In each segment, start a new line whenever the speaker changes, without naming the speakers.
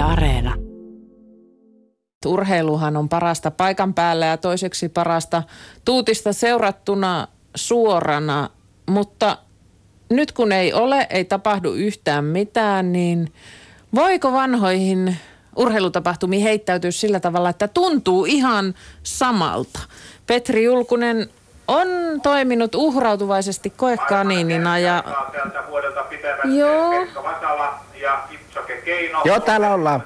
Yle Areena.
Urheiluhan on parasta paikan päällä ja toiseksi parasta tuutista seurattuna suorana, mutta nyt kun ei ole, ei tapahdu yhtään mitään, niin voiko vanhoihin urheilutapahtumiin heittäytyä sillä tavalla, että tuntuu ihan samalta? Petri Julkunen on toiminut uhrautuvaisesti koekaniinina ja... Joo.
Joo, täällä ollaan.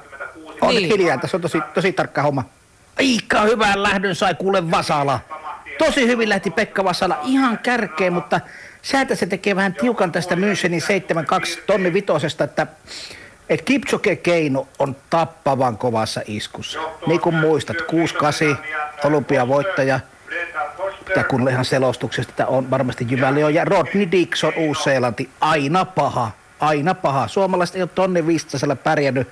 On
Niin.
hiljaa, tässä on tosi, tosi tarkka homma. Aika hyvän lähdön sai kuule Vasala. Tosi hyvin lähti Pekka Vasala ihan kärkeen, mutta säätä se tekee vähän tiukan tästä Münchenin 72 tonni vitosesta, että et Kipchoge Keino on tappavan kovassa iskussa. Niin kuin muistat, 6-8 olympiavoittaja. Ja kun ihan selostuksesta, on varmasti Jyväli on. Ja Rodney Dixon, Uusi-Seelanti, aina paha, aina paha. Suomalaiset ei ole tonni 500 pärjännyt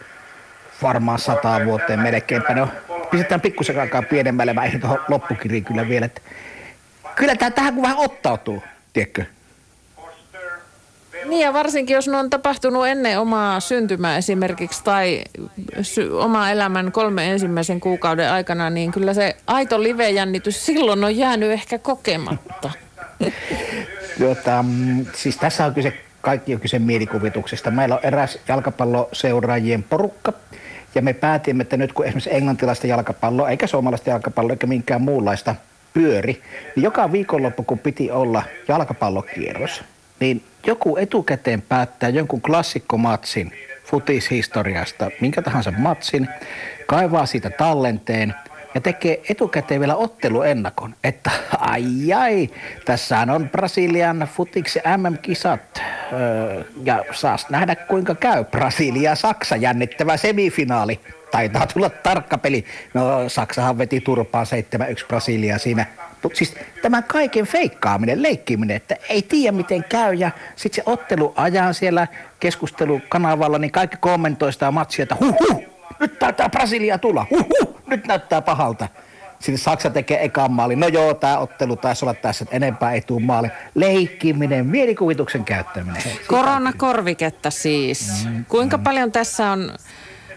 varmaan sataan vuoteen melkeinpä. No, pistetään pikkusen aikaa pienemmälle, mä tuohon loppukiriin kyllä vielä. Että kyllä tää tähän kun vähän ottautuu, tiedätkö?
Niin ja varsinkin jos ne on tapahtunut ennen omaa syntymää esimerkiksi tai sy- oma elämän kolme ensimmäisen kuukauden aikana, niin kyllä se aito livejännitys silloin on jäänyt ehkä kokematta.
Mm, siis tässä on kyse, kaikki on kyse mielikuvituksesta. Meillä on eräs jalkapalloseuraajien porukka, ja me päätimme, että nyt kun esimerkiksi englantilaista jalkapalloa, eikä suomalaista jalkapalloa, eikä minkään muunlaista pyöri, niin joka viikonloppu, kun piti olla jalkapallokierros, niin joku etukäteen päättää jonkun klassikkomatsin futishistoriasta, minkä tahansa matsin, kaivaa siitä tallenteen ja tekee etukäteen vielä otteluennakon, että ai ai, tässähän on Brasilian futiksi MM-kisat ja saas nähdä kuinka käy. Brasilia-Saksa jännittävä semifinaali. Taitaa tulla tarkka peli. No Saksahan veti turpaan 7-1 Brasilia siinä. Mutta siis tämä kaiken feikkaaminen, leikkiminen, että ei tiedä miten käy ja sitten se ottelu ajan siellä keskustelukanavalla, niin kaikki kommentoi sitä matsia, että huh, huh, nyt taitaa Brasilia tulla, huh, huh, nyt näyttää pahalta. Sitten Saksa tekee ekan maalin. No joo, tämä ottelu taisi olla tässä, että enempää ei tule maali. Leikkiminen, mielikuvituksen käyttäminen.
Koronakorviketta siis. Kuinka paljon tässä on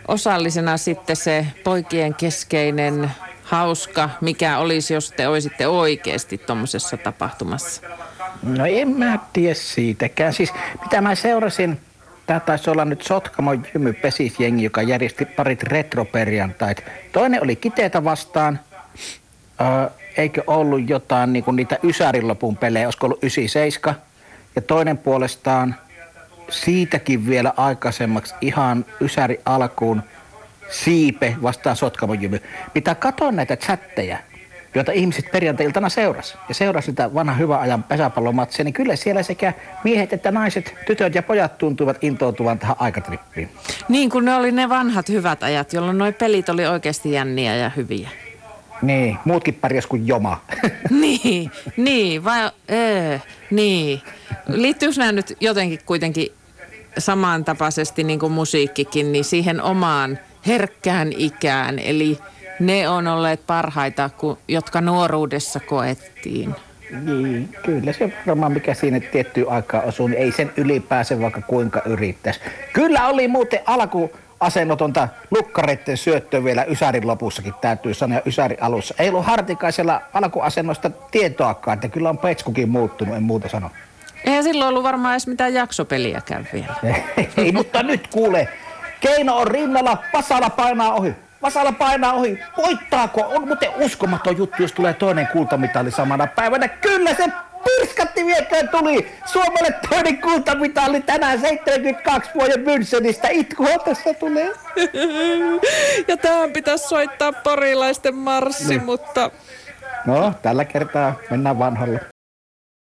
osallisena sitten se poikien keskeinen hauska, mikä olisi, jos te olisitte oikeasti tuommoisessa tapahtumassa?
No en mä tiedä siitäkään. Siis mitä mä seurasin, tämä taisi olla nyt Sotkamo Jymy Pesisjengi, joka järjesti parit retroperjantait. Toinen oli Kiteitä vastaan. Eikö ollut jotain niinku niitä Ysärin lopun pelejä, olisiko ollut 97? Ja toinen puolestaan siitäkin vielä aikaisemmaksi ihan Ysäri alkuun Siipe vastaan Sotkamo Jymy. Pitää katsoa näitä chatteja, joita ihmiset perjantai-iltana. Ja seurasi sitä vanhan hyvän ajan pesäpallomatsia, niin kyllä siellä sekä miehet että naiset, tytöt ja pojat tuntuvat intoutuvan tähän aikatrippiin.
Niin kuin ne oli ne vanhat hyvät ajat, jolloin nuo pelit oli oikeasti jänniä ja hyviä.
Niin, muutkin pärjäs kuin joma.
niin, niin, vai, ee, niin. Liittyykö nämä nyt jotenkin kuitenkin samantapaisesti niin kuin musiikkikin, niin siihen omaan herkkään ikään, eli ne on olleet parhaita, ku- jotka nuoruudessa koettiin.
niin, kyllä se varmaan mikä siinä tiettyyn aikaan osuu, niin ei sen ylipääse vaikka kuinka yrittäisi. Kyllä oli muuten alku asennotonta lukkareiden syöttöä vielä Ysärin lopussakin, täytyy sanoa, Ysärin alussa. Ei ollut Hartikaisella alkuasennosta tietoakaan, että kyllä on Petskukin muuttunut, en muuta sano.
Eihän silloin ollut varmaan edes mitään jaksopeliäkään vielä.
Ei, mutta nyt kuule. Keino on rinnalla, Vasala painaa ohi. Vasala painaa ohi. Voittaako? On muuten uskomaton juttu, jos tulee toinen kultamitali samana päivänä. Kyllä se pirskatti vieköön tuli. Suomelle toinen kultamitali tänään 72 vuoden Münchenistä. Itkua tässä tulee.
Ja tähän pitäisi soittaa porilaisten marssi,
Niin.
mutta
No, tällä kertaa mennään vanhalla.